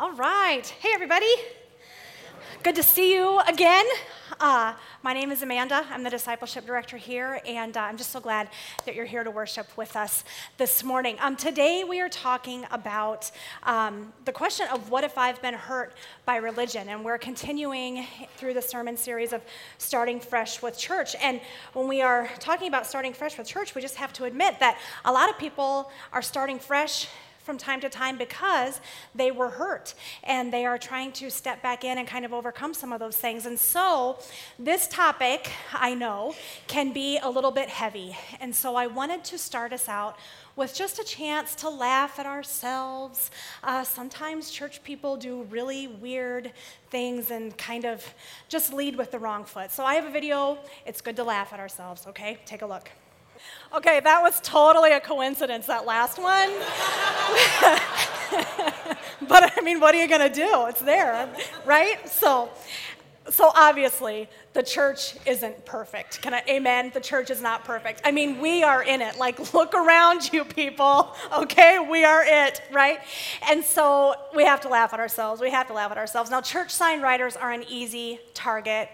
All right. Hey, everybody. Good to see you again. Uh, my name is Amanda. I'm the discipleship director here, and uh, I'm just so glad that you're here to worship with us this morning. Um, today, we are talking about um, the question of what if I've been hurt by religion, and we're continuing through the sermon series of starting fresh with church. And when we are talking about starting fresh with church, we just have to admit that a lot of people are starting fresh from time to time because they were hurt and they are trying to step back in and kind of overcome some of those things. And so, this topic, I know, can be a little bit heavy. And so, I wanted to start us out with just a chance to laugh at ourselves. Uh, sometimes church people do really weird things and kind of just lead with the wrong foot. So, I have a video. It's good to laugh at ourselves, okay? Take a look. Okay, that was totally a coincidence, that last one. but I mean, what are you going to do? It's there, right? So, so obviously, the church isn't perfect. Can I, amen? The church is not perfect. I mean, we are in it. Like, look around you, people, okay? We are it, right? And so we have to laugh at ourselves. We have to laugh at ourselves. Now, church sign writers are an easy target.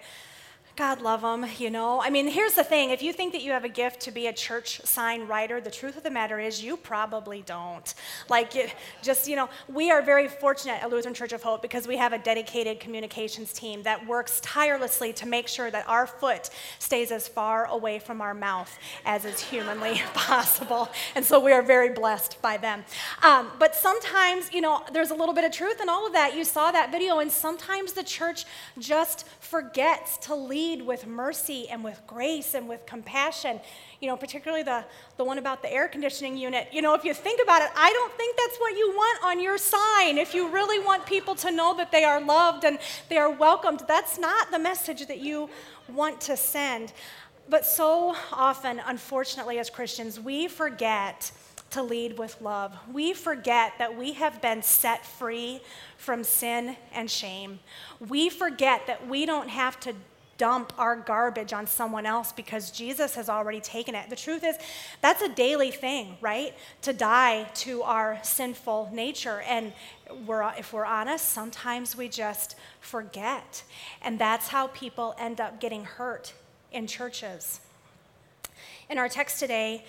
God love them, you know. I mean, here's the thing if you think that you have a gift to be a church sign writer, the truth of the matter is you probably don't. Like, just, you know, we are very fortunate at Lutheran Church of Hope because we have a dedicated communications team that works tirelessly to make sure that our foot stays as far away from our mouth as is humanly possible. And so we are very blessed by them. Um, but sometimes, you know, there's a little bit of truth in all of that. You saw that video, and sometimes the church just forgets to lead lead with mercy and with grace and with compassion. You know, particularly the, the one about the air conditioning unit. You know, if you think about it, I don't think that's what you want on your sign. If you really want people to know that they are loved and they are welcomed, that's not the message that you want to send. But so often, unfortunately, as Christians, we forget to lead with love. We forget that we have been set free from sin and shame. We forget that we don't have to dump our garbage on someone else because Jesus has already taken it. The truth is, that's a daily thing, right? To die to our sinful nature. And we're, if we're honest, sometimes we just forget. And that's how people end up getting hurt in churches. In our text today,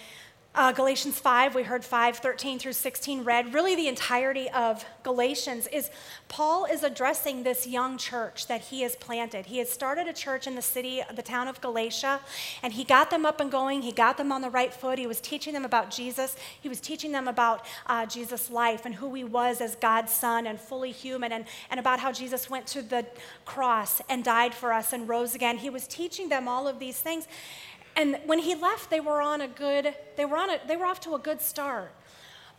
uh, Galatians 5, we heard 5, 13 through 16 read. Really, the entirety of Galatians is Paul is addressing this young church that he has planted. He has started a church in the city, the town of Galatia, and he got them up and going. He got them on the right foot. He was teaching them about Jesus. He was teaching them about uh, Jesus' life and who he was as God's son and fully human, and, and about how Jesus went to the cross and died for us and rose again. He was teaching them all of these things. And when he left, they were on a good, they were on a, they were off to a good start.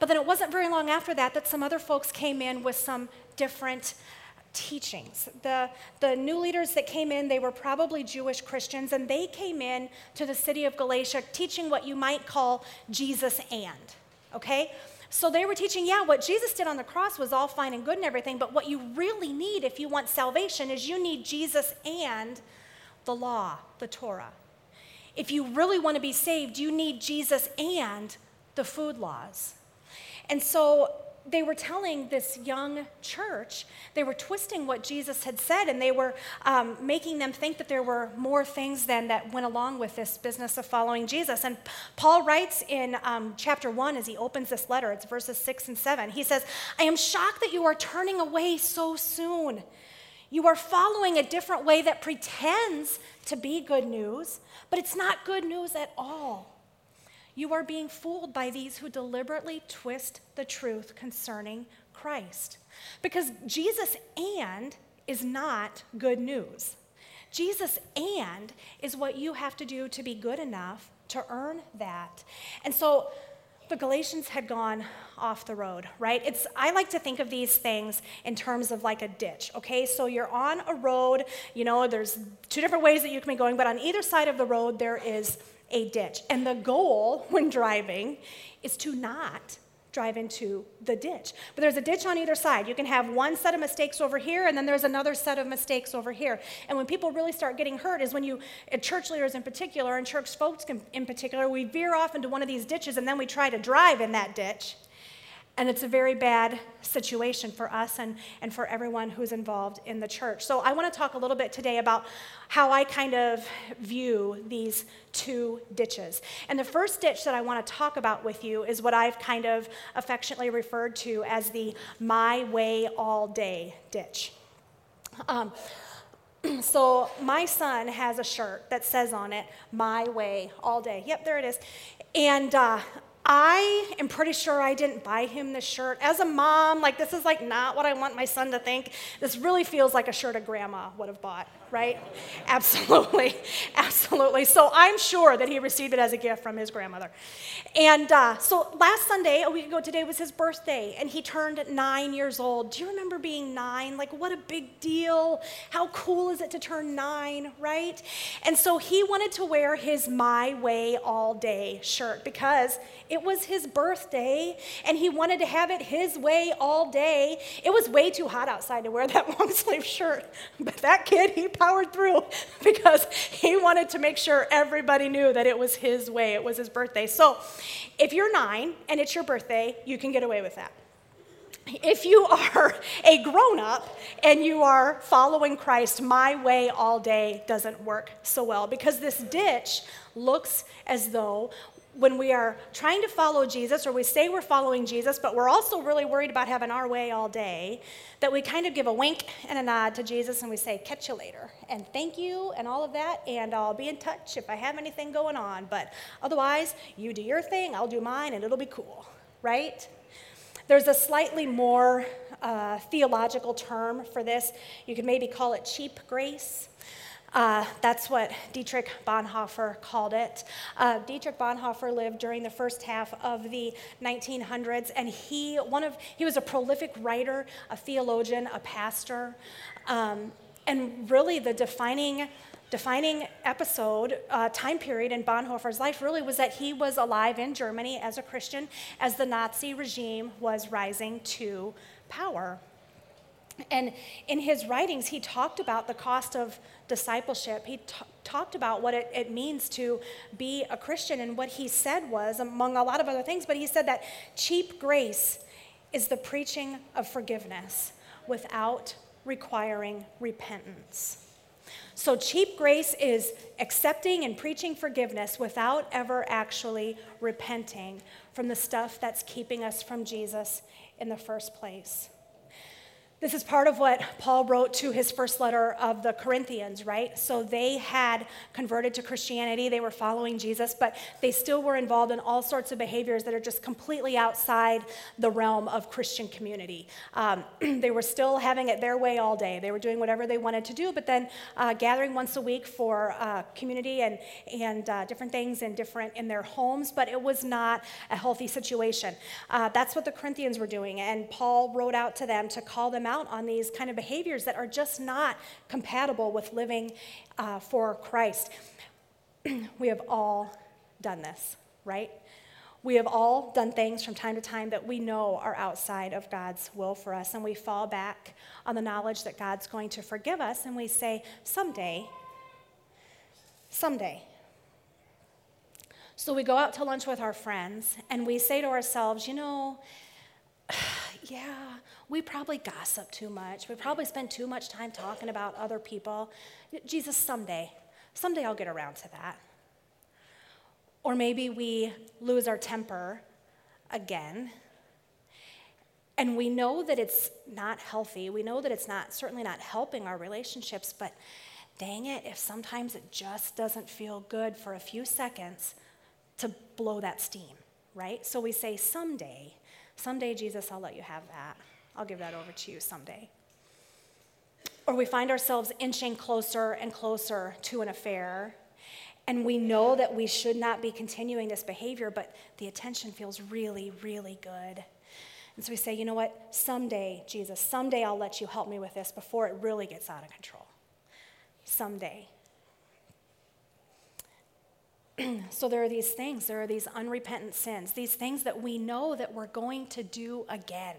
But then it wasn't very long after that that some other folks came in with some different teachings. The, the new leaders that came in, they were probably Jewish Christians, and they came in to the city of Galatia teaching what you might call Jesus and, okay? So they were teaching, yeah, what Jesus did on the cross was all fine and good and everything, but what you really need if you want salvation is you need Jesus and the law, the Torah if you really want to be saved, you need Jesus and the food laws. And so they were telling this young church, they were twisting what Jesus had said, and they were um, making them think that there were more things than that went along with this business of following Jesus. And Paul writes in um, chapter one as he opens this letter, it's verses six and seven. He says, I am shocked that you are turning away so soon. You are following a different way that pretends to be good news, but it's not good news at all. You are being fooled by these who deliberately twist the truth concerning Christ. Because Jesus and is not good news. Jesus and is what you have to do to be good enough to earn that. And so the Galatians had gone off the road, right? It's I like to think of these things in terms of like a ditch, okay? So you're on a road, you know, there's two different ways that you can be going, but on either side of the road there is a ditch. And the goal when driving is to not drive into the ditch. But there's a ditch on either side. You can have one set of mistakes over here, and then there's another set of mistakes over here. And when people really start getting hurt is when you, church leaders in particular, and church folks in particular, we veer off into one of these ditches, and then we try to drive in that ditch. And it's a very bad situation for us and, and for everyone who's involved in the church. So I want to talk a little bit today about how I kind of view these two ditches. And the first ditch that I want to talk about with you is what I've kind of affectionately referred to as the my way all day ditch. Um, so my son has a shirt that says on it, My Way All Day. Yep, there it is. And uh, I am pretty sure I didn't buy him this shirt. As a mom, like, this is like not what I want my son to think. This really feels like a shirt a grandma would have bought right? Absolutely, absolutely. So I'm sure that he received it as a gift from his grandmother. And uh, so last Sunday, a week ago today, was his birthday, and he turned nine years old. Do you remember being nine? Like, what a big deal. How cool is it to turn nine, right? And so he wanted to wear his My Way All Day shirt because it was his birthday, and he wanted to have it his way all day. It was way too hot outside to wear that long sleeve shirt, but that kid, he powered through because he wanted to make sure everybody knew that it was his way, it was his birthday. So if you're nine and it's your birthday, you can get away with that. If you are a grown up and you are following Christ, my way all day doesn't work so well because this ditch looks as though when we are trying to follow Jesus, or we say we're following Jesus, but we're also really worried about having our way all day, that we kind of give a wink and a nod to Jesus and we say, catch you later, and thank you, and all of that, and I'll be in touch if I have anything going on. But otherwise, you do your thing, I'll do mine, and it'll be cool, right? There's a slightly more uh, theological term for this. You could maybe call it cheap grace. Uh, that's what Dietrich Bonhoeffer called it. Uh, Dietrich Bonhoeffer lived during the first half of the 1900s, and he one of he was a prolific writer, a theologian, a pastor, um, and really the defining defining episode, uh, time period in Bonhoeffer's life really was that he was alive in Germany as a Christian as the Nazi regime was rising to power. And in his writings, he talked about the cost of discipleship. He t- talked about what it, it means to be a Christian. And what he said was, among a lot of other things, but he said that cheap grace is the preaching of forgiveness without requiring repentance. So, cheap grace is accepting and preaching forgiveness without ever actually repenting from the stuff that's keeping us from Jesus in the first place. This is part of what Paul wrote to his first letter of the Corinthians, right? So they had converted to Christianity, they were following Jesus, but they still were involved in all sorts of behaviors that are just completely outside the realm of Christian community. Um, they were still having it their way all day. They were doing whatever they wanted to do, but then uh, gathering once a week for uh, community and, and uh, different things in different in their homes, but it was not a healthy situation. Uh, that's what the Corinthians were doing, and Paul wrote out to them to call them out on these kind of behaviors that are just not compatible with living uh, for Christ. we have all done this, right? We have all done things from time to time that we know are outside of God's will for us, and we fall back on the knowledge that God's going to forgive us, and we say, someday, someday. So we go out to lunch with our friends, and we say to ourselves, you know, yeah, we probably gossip too much. We probably spend too much time talking about other people. Jesus, someday, someday I'll get around to that. Or maybe we lose our temper again. And we know that it's not healthy. We know that it's not certainly not helping our relationships, but dang it, if sometimes it just doesn't feel good for a few seconds to blow that steam, right? So we say, someday, someday, Jesus, I'll let you have that. I'll give that over to you someday. Or we find ourselves inching closer and closer to an affair, and we know that we should not be continuing this behavior, but the attention feels really, really good. And so we say, you know what? Someday, Jesus, someday I'll let you help me with this before it really gets out of control. Someday. so there are these things, there are these unrepentant sins, these things that we know that we're going to do again.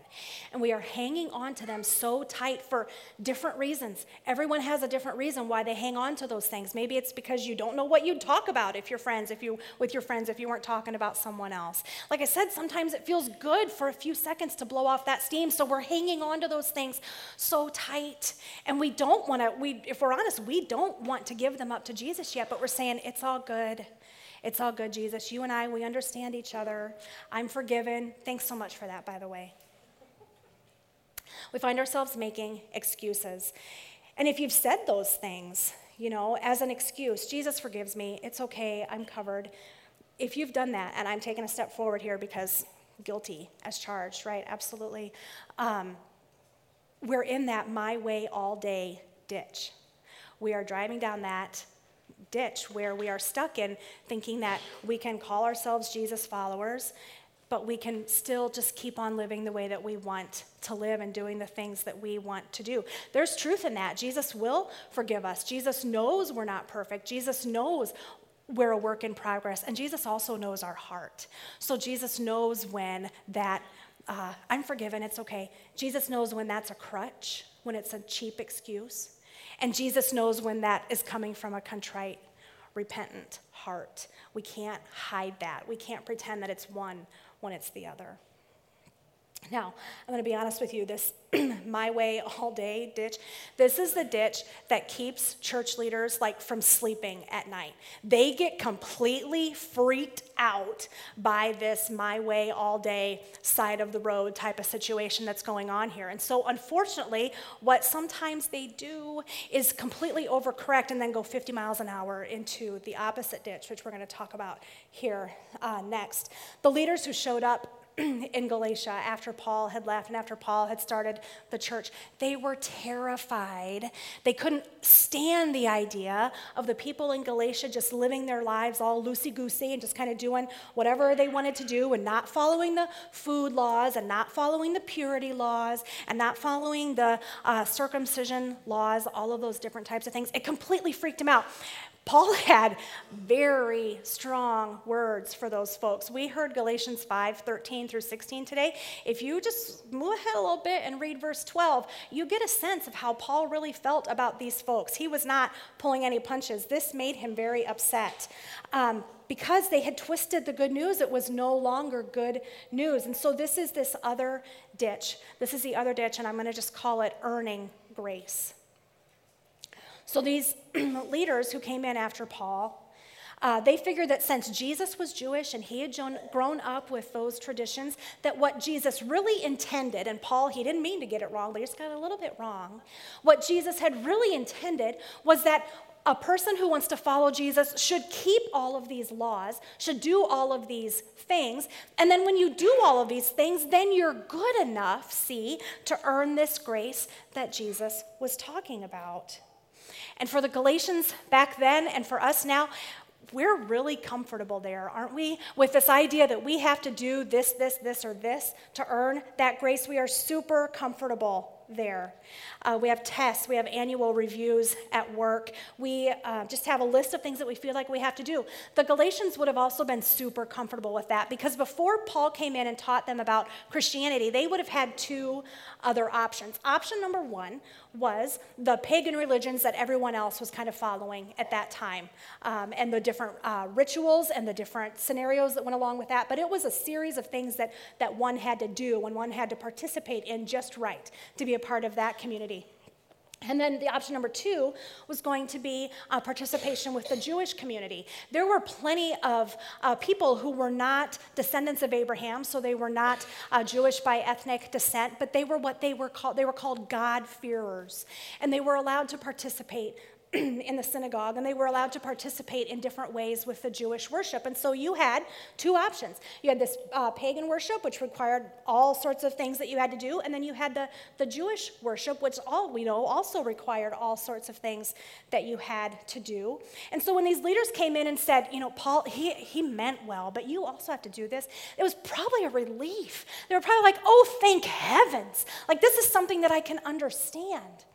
And we are hanging on to them so tight for different reasons. Everyone has a different reason why they hang on to those things. Maybe it's because you don't know what you'd talk about if you're friends, if you with your friends, if you weren't talking about someone else. Like I said, sometimes it feels good for a few seconds to blow off that steam. So we're hanging on to those things so tight. And we don't want to, we if we're honest, we don't want to give them up to Jesus yet, but we're saying it's all good. It's all good, Jesus. You and I, we understand each other. I'm forgiven. Thanks so much for that, by the way. We find ourselves making excuses. And if you've said those things, you know, as an excuse, Jesus forgives me, it's okay, I'm covered. If you've done that, and I'm taking a step forward here because guilty as charged, right? Absolutely. Um, we're in that my way all day ditch. We are driving down that ditch where we are stuck in thinking that we can call ourselves Jesus followers, but we can still just keep on living the way that we want to live and doing the things that we want to do. There's truth in that. Jesus will forgive us. Jesus knows we're not perfect. Jesus knows we're a work in progress. And Jesus also knows our heart. So Jesus knows when that, uh, I'm forgiven, it's okay. Jesus knows when that's a crutch, when it's a cheap excuse. And Jesus knows when that is coming from a contrite, repentant heart. We can't hide that. We can't pretend that it's one when it's the other. Now, I'm going to be honest with you. This my way all day ditch, this is the ditch that keeps church leaders like from sleeping at night. They get completely freaked out by this my way all day side of the road type of situation that's going on here. And so, unfortunately, what sometimes they do is completely overcorrect and then go 50 miles an hour into the opposite ditch, which we're going to talk about here uh, next. The leaders who showed up in Galatia after Paul had left and after Paul had started the church. They were terrified. They couldn't stand the idea of the people in Galatia just living their lives all loosey goosey and just kind of doing whatever they wanted to do and not following the food laws and not following the purity laws and not following the uh, circumcision laws, all of those different types of things. It completely freaked him out. Paul had very strong words for those folks. We heard Galatians 5 13 through 16 today. If you just move ahead a little bit and read verse 12, you get a sense of how Paul really felt about these folks. He was not pulling any punches. This made him very upset. Um, because they had twisted the good news, it was no longer good news. And so this is this other ditch. This is the other ditch, and I'm going to just call it earning grace. So these leaders who came in after Paul, uh, they figured that since Jesus was Jewish and he had grown up with those traditions, that what Jesus really intended, and Paul, he didn't mean to get it wrong, he just got a little bit wrong. What Jesus had really intended was that a person who wants to follow Jesus should keep all of these laws, should do all of these things. And then when you do all of these things, then you're good enough, see, to earn this grace that Jesus was talking about. And for the Galatians back then and for us now, we're really comfortable there, aren't we? With this idea that we have to do this, this, this, or this to earn that grace. We are super comfortable there. Uh, we have tests, we have annual reviews at work. We uh, just have a list of things that we feel like we have to do. The Galatians would have also been super comfortable with that because before Paul came in and taught them about Christianity, they would have had two other options. Option number one was the pagan religions that everyone else was kind of following at that time um, and the different uh, rituals and the different scenarios that went along with that. But it was a series of things that, that one had to do when one had to participate in just right to be a part of that community. And then the option number two was going to be uh, participation with the Jewish community. There were plenty of uh, people who were not descendants of Abraham, so they were not uh, Jewish by ethnic descent, but they were what they were called. They were called God-fearers, and they were allowed to participate in the synagogue, and they were allowed to participate in different ways with the Jewish worship. And so you had two options. You had this uh, pagan worship, which required all sorts of things that you had to do, and then you had the, the Jewish worship, which all we know also required all sorts of things that you had to do. And so when these leaders came in and said, you know, Paul, he, he meant well, but you also have to do this, it was probably a relief. They were probably like, oh, thank heavens. Like, this is something that I can understand.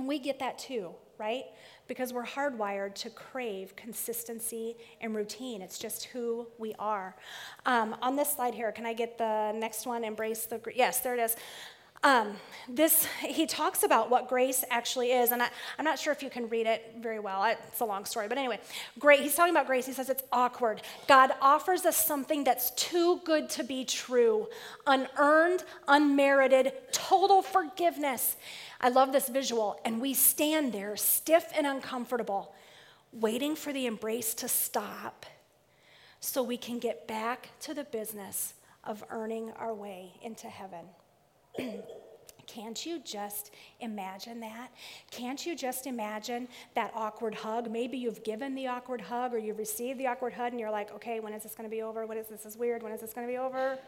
And we get that too, right? because we're hardwired to crave consistency and routine. It's just who we are. Um, on this slide here, can I get the next one? Embrace the. Yes, there it is. Um, this he talks about what grace actually is, and I, am not sure if you can read it very well. It's a long story, but anyway, great. He's talking about grace. He says it's awkward. God offers us something that's too good to be true, unearned, unmerited, total forgiveness. I love this visual, and we stand there, stiff and uncomfortable, waiting for the embrace to stop, so we can get back to the business of earning our way into heaven. Can't you just imagine that? Can't you just imagine that awkward hug? Maybe you've given the awkward hug or you've received the awkward hug and you're like, okay, when is this going to be over? When is this is weird? When is this going to be over?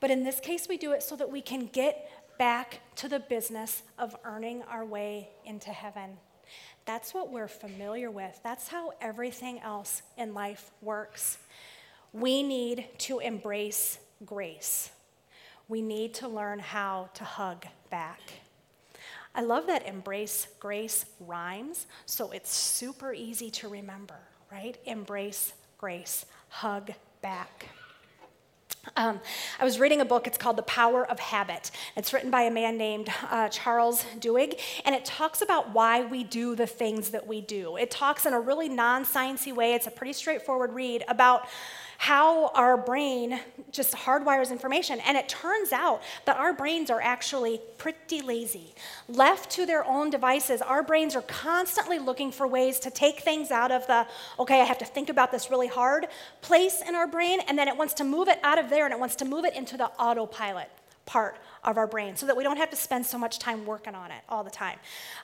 But in this case, we do it so that we can get back to the business of earning our way into heaven. That's what we're familiar with. That's how everything else in life works. We need to embrace grace we need to learn how to hug back. I love that embrace grace rhymes, so it's super easy to remember, right? Embrace grace, hug back. Um, I was reading a book, it's called The Power of Habit. It's written by a man named uh, Charles Duhigg, and it talks about why we do the things that we do. It talks in a really non sciencey way, it's a pretty straightforward read about how our brain just hardwires information. And it turns out that our brains are actually pretty lazy. Left to their own devices, our brains are constantly looking for ways to take things out of the, okay, I have to think about this really hard place in our brain, and then it wants to move it out of there and it wants to move it into the autopilot part of our brain so that we don't have to spend so much time working on it all the time.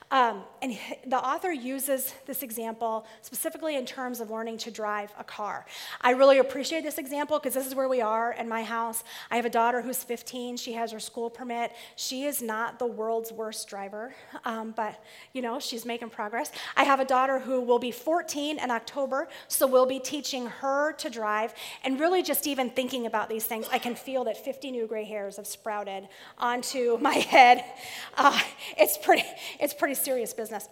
Um, and the author uses this example specifically in terms of learning to drive a car. I really appreciate this example because this is where we are in my house. I have a daughter who's 15. She has her school permit. She is not the world's worst driver, um, but you know, she's making progress. I have a daughter who will be 14 in October, so we'll be teaching her to drive. And really, just even thinking about these things, I can feel that 50 new gray hairs have sprouted onto my head. Uh, it's, pretty, it's pretty serious business.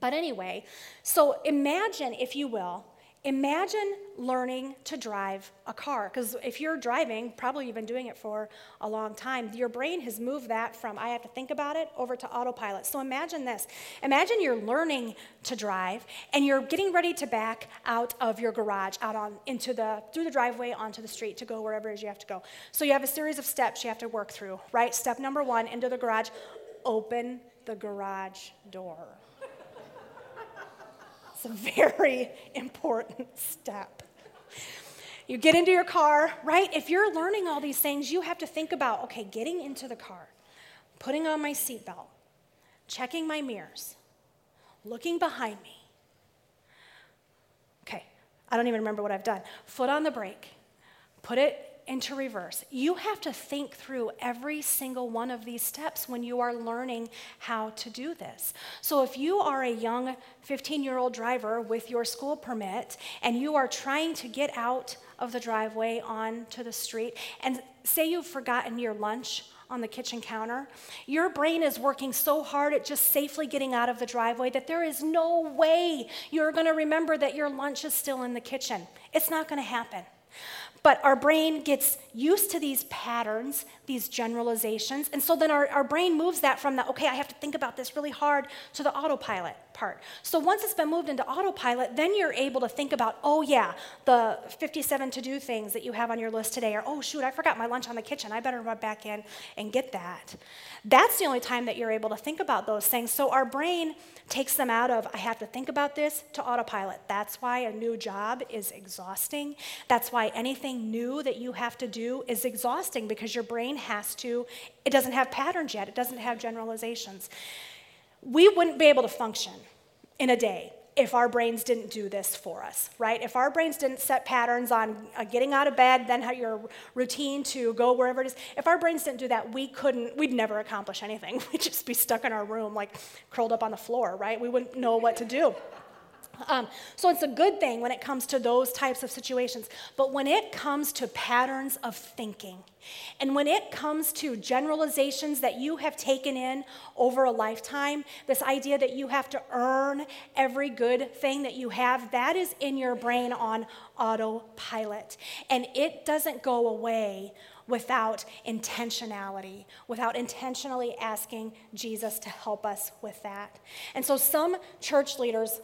But anyway, so imagine, if you will, Imagine learning to drive a car, because if you're driving, probably you've been doing it for a long time, your brain has moved that from I have to think about it over to autopilot. So imagine this. Imagine you're learning to drive and you're getting ready to back out of your garage, out on into the through the driveway onto the street to go wherever it is you have to go. So you have a series of steps you have to work through, right? Step number one, into the garage, open the garage door. A very important step. You get into your car, right? If you're learning all these things, you have to think about okay, getting into the car, putting on my seatbelt, checking my mirrors, looking behind me. Okay, I don't even remember what I've done. Foot on the brake, put it into reverse. You have to think through every single one of these steps when you are learning how to do this. So, if you are a young 15 year old driver with your school permit and you are trying to get out of the driveway onto the street, and say you've forgotten your lunch on the kitchen counter. Your brain is working so hard at just safely getting out of the driveway that there is no way you're going to remember that your lunch is still in the kitchen. It's not going to happen. But our brain gets used to these patterns, these generalizations. And so then our, our brain moves that from the, okay, I have to think about this really hard, to the autopilot part. So once it's been moved into autopilot, then you're able to think about, oh, yeah, the 57 to do things that you have on your list today, or oh, shoot, I forgot my lunch on the kitchen. I better run back in and get that. That's the only time that you're able to think about those things. So our brain takes them out of, I have to think about this, to autopilot. That's why a new job is exhausting. That's why anything new that you have to do is exhausting because your brain has to, it doesn't have patterns yet, it doesn't have generalizations. We wouldn't be able to function in a day if our brains didn't do this for us, right? If our brains didn't set patterns on uh, getting out of bed, then how your routine to go wherever it is, if our brains didn't do that, we couldn't, we'd never accomplish anything. We'd just be stuck in our room, like curled up on the floor, right? We wouldn't know what to do. Um, so it's a good thing when it comes to those types of situations. But when it comes to patterns of thinking, and when it comes to generalizations that you have taken in over a lifetime, this idea that you have to earn every good thing that you have, that is in your brain on autopilot. And it doesn't go away without intentionality, without intentionally asking Jesus to help us with that. And so some church leaders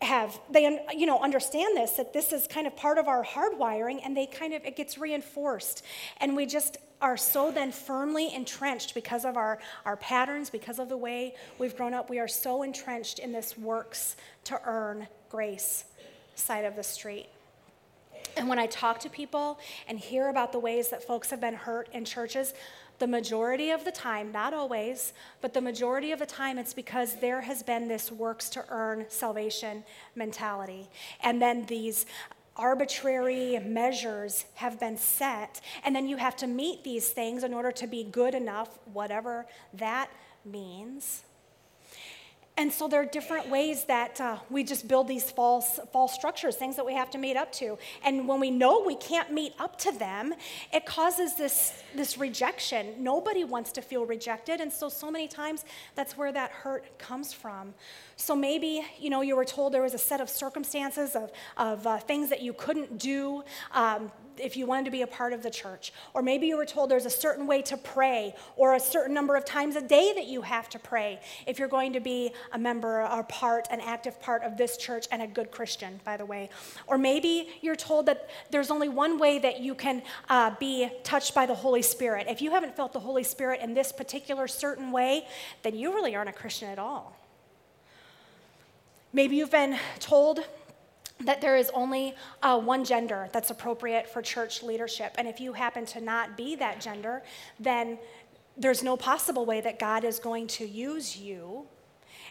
have they you know understand this that this is kind of part of our hardwiring and they kind of it gets reinforced. And we just are so then firmly entrenched because of our our patterns because of the way we've grown up. We are so entrenched in this works to earn grace side of the street. And when i talk to people and hear about the ways that folks have been hurt in churches the majority of the time, not always, but the majority of the time, it's because there has been this works to earn salvation mentality. And then these arbitrary measures have been set, and then you have to meet these things in order to be good enough, whatever that means. And so there are different ways that uh, we just build these false, false structures, things that we have to meet up to. And when we know we can't meet up to them, it causes this, this rejection. Nobody wants to feel rejected. And so, so many times, that's where that hurt comes from. So maybe, you know, you were told there was a set of circumstances of, of uh, things that you couldn't do. Um, if you wanted to be a part of the church. Or maybe you were told there's a certain way to pray or a certain number of times a day that you have to pray if you're going to be a member or part, an active part of this church and a good Christian, by the way. Or maybe you're told that there's only one way that you can uh, be touched by the Holy Spirit. If you haven't felt the Holy Spirit in this particular certain way, then you really aren't a Christian at all. Maybe you've been told that there is only uh, one gender that's appropriate for church leadership. And if you happen to not be that gender, then there's no possible way that God is going to use you.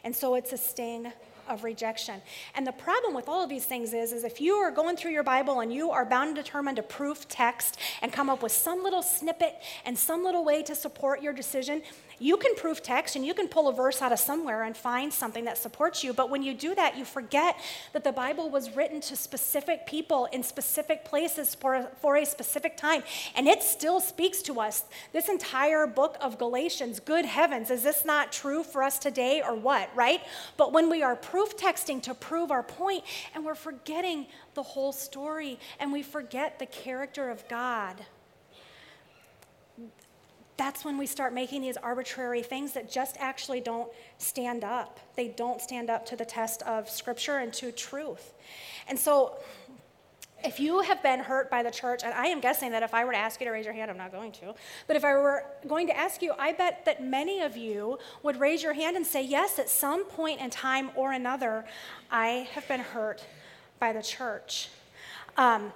And so it's a sting of rejection. And the problem with all of these things is, is if you are going through your Bible and you are bound and determined to proof text and come up with some little snippet and some little way to support your decision, you can proof text and you can pull a verse out of somewhere and find something that supports you. But when you do that, you forget that the Bible was written to specific people in specific places for, for a specific time. And it still speaks to us. This entire book of Galatians, good heavens, is this not true for us today or what, right? But when we are proof texting to prove our point and we're forgetting the whole story and we forget the character of God that's when we start making these arbitrary things that just actually don't stand up. They don't stand up to the test of Scripture and to truth. And so, if you have been hurt by the church, and I am guessing that if I were to ask you to raise your hand, I'm not going to, but if I were going to ask you, I bet that many of you would raise your hand and say, Yes, at some point in time or another, I have been hurt by the church. Um,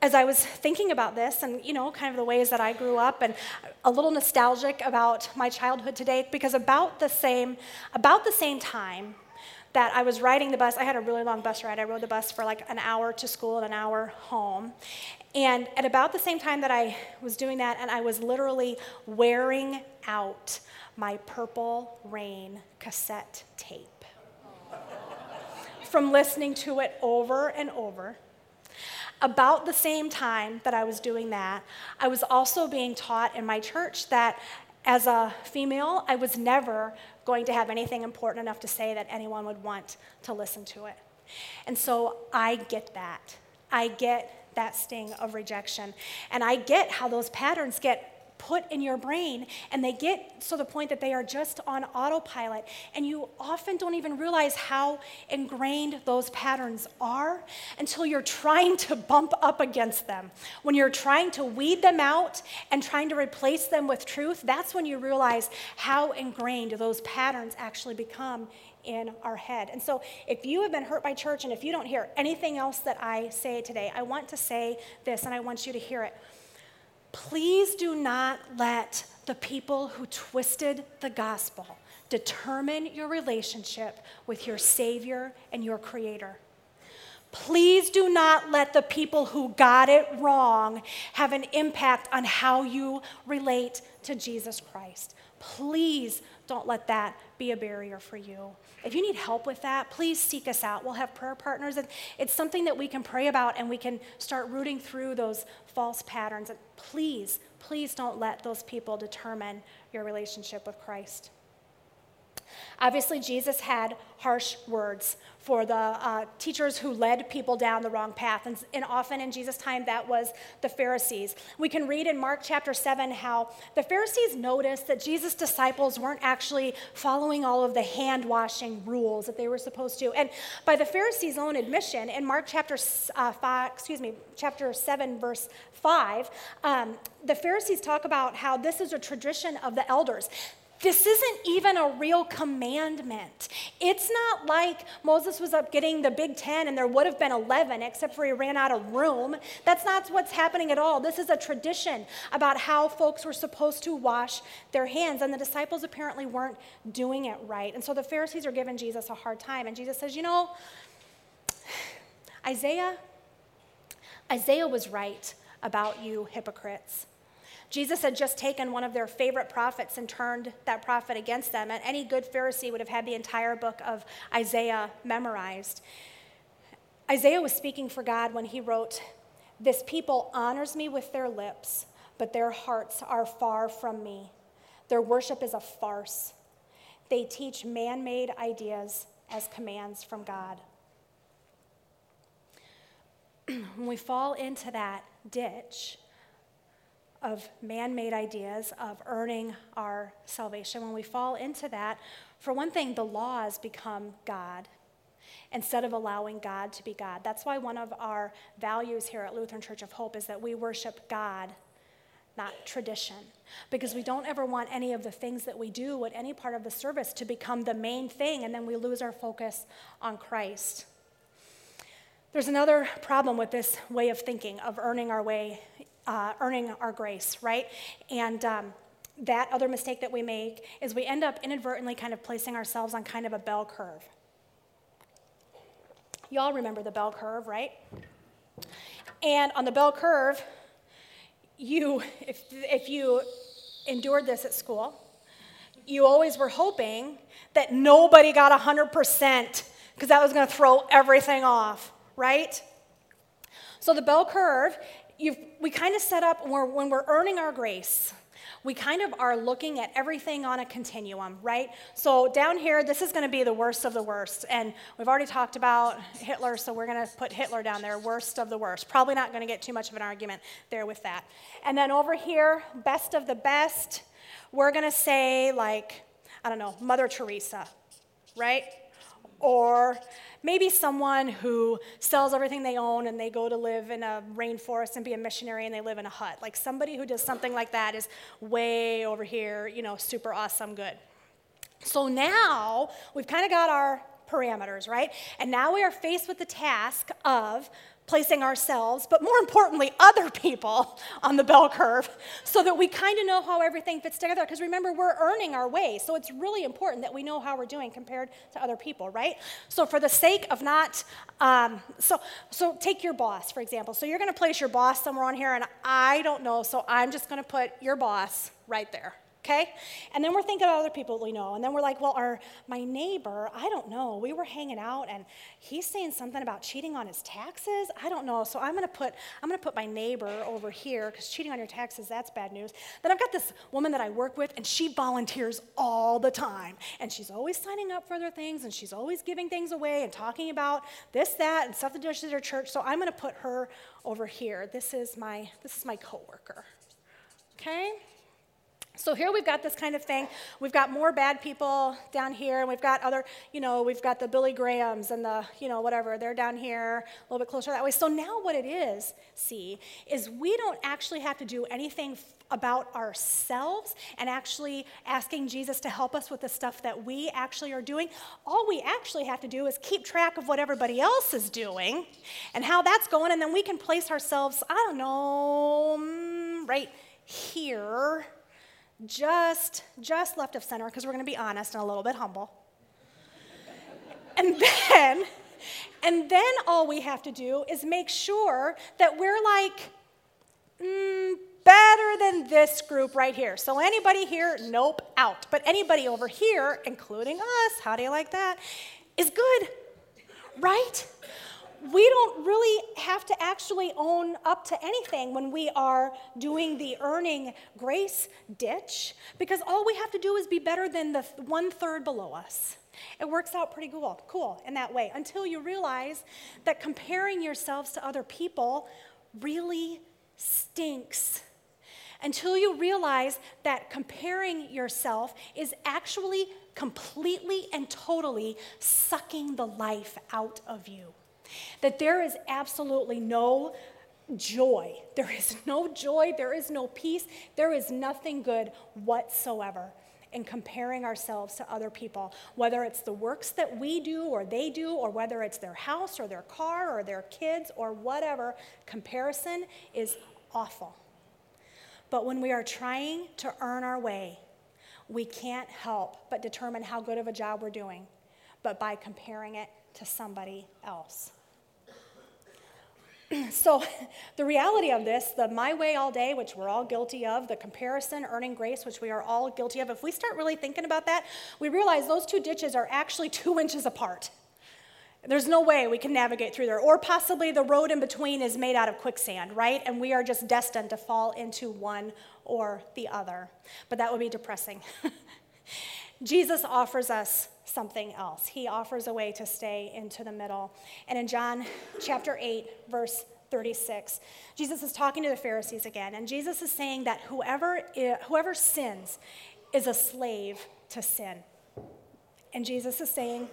as I was thinking about this and, you know, kind of the ways that I grew up and a little nostalgic about my childhood today because about the same, about the same time that I was riding the bus, I had a really long bus ride. I rode the bus for like an hour to school and an hour home. And at about the same time that I was doing that, and I was literally wearing out my Purple Rain cassette tape from listening to it over and over about the same time that I was doing that, I was also being taught in my church that as a female, I was never going to have anything important enough to say that anyone would want to listen to it. And so I get that. I get that sting of rejection. And I get how those patterns get put in your brain and they get to the point that they are just on autopilot. And you often don't even realize how ingrained those patterns are until you're trying to bump up against them. When you're trying to weed them out and trying to replace them with truth, that's when you realize how ingrained those patterns actually become in our head. And so, if you have been hurt by church and if you don't hear anything else that I say today, I want to say this and I want you to hear it. Please do not let the people who twisted the gospel determine your relationship with your Savior and your Creator. Please do not let the people who got it wrong have an impact on how you relate to Jesus Christ. Please don't let that be a barrier for you. If you need help with that, please seek us out. We'll have prayer partners. And it's something that we can pray about and we can start rooting through those false patterns. And please, please don't let those people determine your relationship with Christ. Obviously, Jesus had harsh words for the uh, teachers who led people down the wrong path. And, and, often in Jesus' time, that was the Pharisees. We can read in Mark chapter 7 how the Pharisees noticed that Jesus' disciples weren't actually following all of the hand washing rules that they were supposed to. And by the Pharisees' own admission, in Mark chapter, uh, five, excuse me, chapter 7, verse 5, um, the Pharisees talk about how this is a tradition of the elders. This isn't even a real commandment. It's not like Moses was up getting the Big Ten and there would have been 11, except for he ran out of room. That's not what's happening at all. This is a tradition about how folks were supposed to wash their hands, and the disciples apparently weren't doing it right. And so the Pharisees are giving Jesus a hard time, and Jesus says, You know, Isaiah, Isaiah was right about you hypocrites. Jesus had just taken one of their favorite prophets and turned that prophet against them. And any good Pharisee would have had the entire book of Isaiah memorized. Isaiah was speaking for God when he wrote, This people honors me with their lips, but their hearts are far from me. Their worship is a farce. They teach man made ideas as commands from God. when we fall into that ditch, of man made ideas of earning our salvation, when we fall into that, for one thing, the laws become God instead of allowing God to be God. That's why one of our values here at Lutheran Church of Hope is that we worship God, not tradition, because we don't ever want any of the things that we do at any part of the service to become the main thing, and then we lose our focus on Christ. There's another problem with this way of thinking, of earning our way uh, earning our grace, right? And um, that other mistake that we make is we end up inadvertently kind of placing ourselves on kind of a bell curve. Y'all remember the bell curve, right? And on the bell curve, you, if, if you endured this at school, you always were hoping that nobody got 100% because that was going to throw everything off, right? So the bell curve we kind of set up when we're, when we're earning our grace, we kind of are looking at everything on a continuum, right? So down here, this is going to be the worst of the worst. And we've already talked about Hitler, so we're going to put Hitler down there, worst of the worst. Probably not going to get too much of an argument there with that. And then over here, best of the best, we're going to say, like, I don't know, Mother Teresa, right? Or maybe someone who sells everything they own and they go to live in a rainforest and be a missionary and they live in a hut. Like somebody who does something like that is way over here, you know, super awesome, good. So now we've kind of got our parameters, right? And now we are faced with the task of placing ourselves, but more importantly, other people on the bell curve so that we kind of know how everything fits together. Because remember, we're earning our way. So it's really important that we know how we're doing compared to other people, right? So, for the sake of not, um, so, so take your boss, for example. So, you're going to place your boss somewhere on here, and I don't know. So, I'm just going to put your boss right there okay? And then we're thinking of other people we know. And then we're like, well, our, my neighbor, I don't know. We were hanging out and he's saying something about cheating on his taxes. I don't know. So I'm going to put, I'm going to put my neighbor over here because cheating on your taxes, that's bad news. Then I've got this woman that I work with and she volunteers all the time. And she's always signing up for other things and she's always giving things away and talking about this, that, and stuff that does to her church. So I'm going to put her over here. This is my, this is my coworker. Okay? So here we've got this kind of thing. We've got more bad people down here, and we've got other, you know, we've got the Billy Grahams and the, you know, whatever. They're down here, a little bit closer that way. So now what it is, see, is we don't actually have to do anything f- about ourselves and actually asking Jesus to help us with the stuff that we actually are doing. All we actually have to do is keep track of what everybody else is doing and how that's going, and then we can place ourselves, I don't know, mm, right here just just left of center because we're going to be honest and a little bit humble. and then And then all we have to do is make sure that we're like, mm, better than this group right here. So anybody here, nope, out. But anybody over here, including us, how do you like that? Is good, right? We don't really have to actually own up to anything when we are doing the earning grace ditch because all we have to do is be better than the one third below us. It works out pretty cool, cool in that way until you realize that comparing yourselves to other people really stinks. Until you realize that comparing yourself is actually completely and totally sucking the life out of you. That there is absolutely no joy. There is no joy. There is no peace. There is nothing good whatsoever in comparing ourselves to other people, whether it's the works that we do or they do, or whether it's their house or their car or their kids or whatever. Comparison is awful. But when we are trying to earn our way, we can't help but determine how good of a job we're doing, but by comparing it to somebody else. so, the reality of this, the my way all day, which we're all guilty of, the comparison, earning grace, which we are all guilty of, if we start really thinking about that, we realize those two ditches are actually two inches apart. There's no way we can navigate through there. Or possibly the road in between is made out of quicksand, right? And we are just destined to fall into one or the other. But that would be depressing. Jesus offers us something else. He offers a way to stay into the middle. And in John chapter 8, verse 36, Jesus is talking to the Pharisees again, and Jesus is saying that whoever, whoever sins is a slave to sin. And Jesus is saying,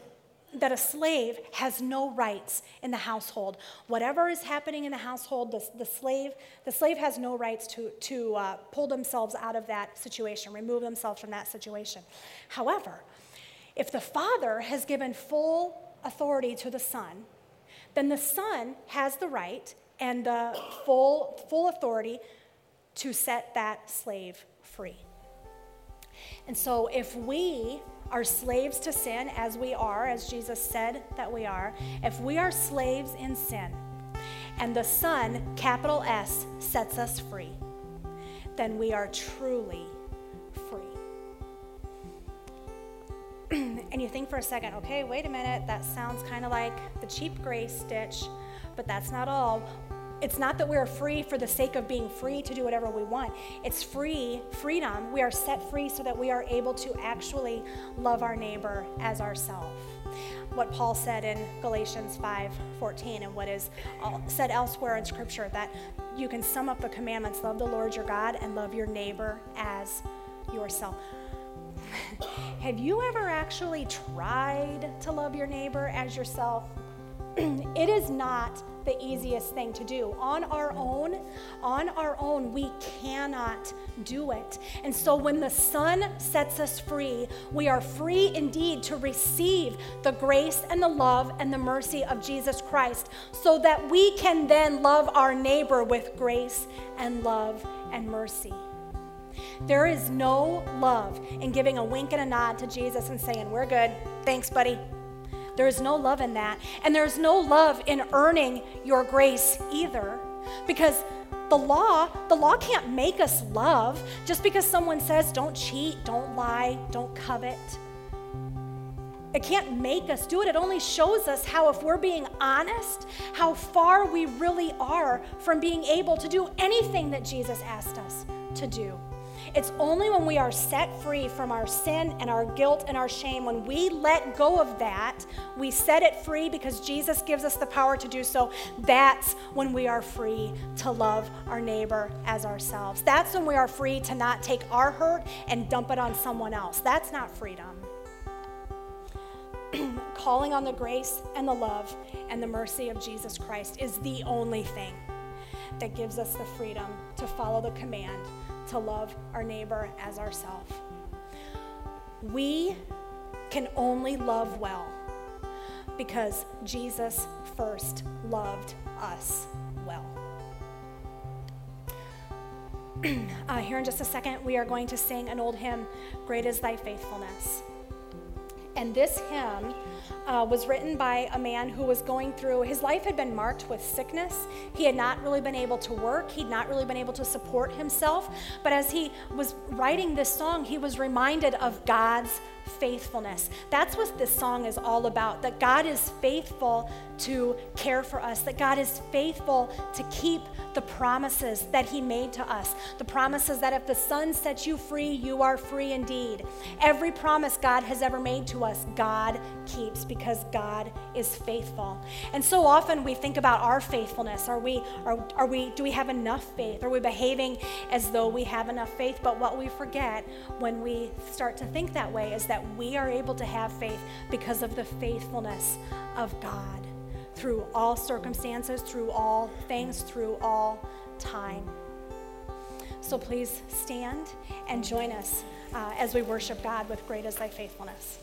that a slave has no rights in the household. Whatever is happening in the household, the, the slave, the slave has no rights to, to uh, pull themselves out of that situation, remove themselves from that situation. However, if the father has given full authority to the son, then the son has the right and the full, full authority to set that slave free. And so if we are slaves to sin, as we are, as Jesus said that we are, if we are slaves in sin, and the Son, capital S, sets us free, then we are truly and you think for a second, okay, wait a minute, that sounds kind of like the cheap grace ditch, but that's not all. It's not that we're free for the sake of being free to do whatever we want. It's free, freedom. We are set free so that we are able to actually love our neighbor as ourselves. What Paul said in Galatians 5:14 and what is said elsewhere in scripture that you can sum up the commandments love the Lord your God and love your neighbor as yourself. Have you ever actually tried to love your neighbor as yourself? it is not the easiest thing to do. On our own, on our own, we cannot do it. And so when the Son sets us free, we are free indeed to receive the grace and the love and the mercy of Jesus Christ so that we can then love our neighbor with grace and love and mercy. There is no love in giving a wink and a nod to Jesus and saying, We're good. Thanks, buddy. There is no love in that. And there's no love in earning your grace either. Because the law, the law can't make us love just because someone says, don't cheat, don't lie, don't covet. It can't make us do it. It only shows us how, if we're being honest, how far we really are from being able to do anything that Jesus asked us to do. It's only when we are set free from our sin and our guilt and our shame, when we let go of that, we set it free because Jesus gives us the power to do so. That's when we are free to love our neighbor as ourselves. That's when we are free to not take our hurt and dump it on someone else. That's not freedom. Calling on the grace and the love and the mercy of Jesus Christ is the only thing that gives us the freedom to follow the command to love our neighbor as ourselves. We can only love well because Jesus first loved us well. uh, here in just a second, we are going to sing an old hymn, Great is Thy Faithfulness. And this hymn uh, was written by a man who was going through, his life had been marked with sickness. He had not really been able to work, he'd not really been able to support himself. But as he was writing this song, he was reminded of God's faithfulness. That's what this song is all about that God is faithful to care for us, that God is faithful to keep the promises that He made to us. The promises that if the Son sets you free, you are free indeed. Every promise God has ever made to us, God keeps because God is faithful. And so often we think about our faithfulness. Are we, are, are we, do we have enough faith? Are we behaving as though we have enough faith? But what we forget when we start to think that way is that we are able to have faith because of the faithfulness of God through all circumstances, through all things, through all time. So please stand and join us uh, as we worship God with Great is Thy Faithfulness.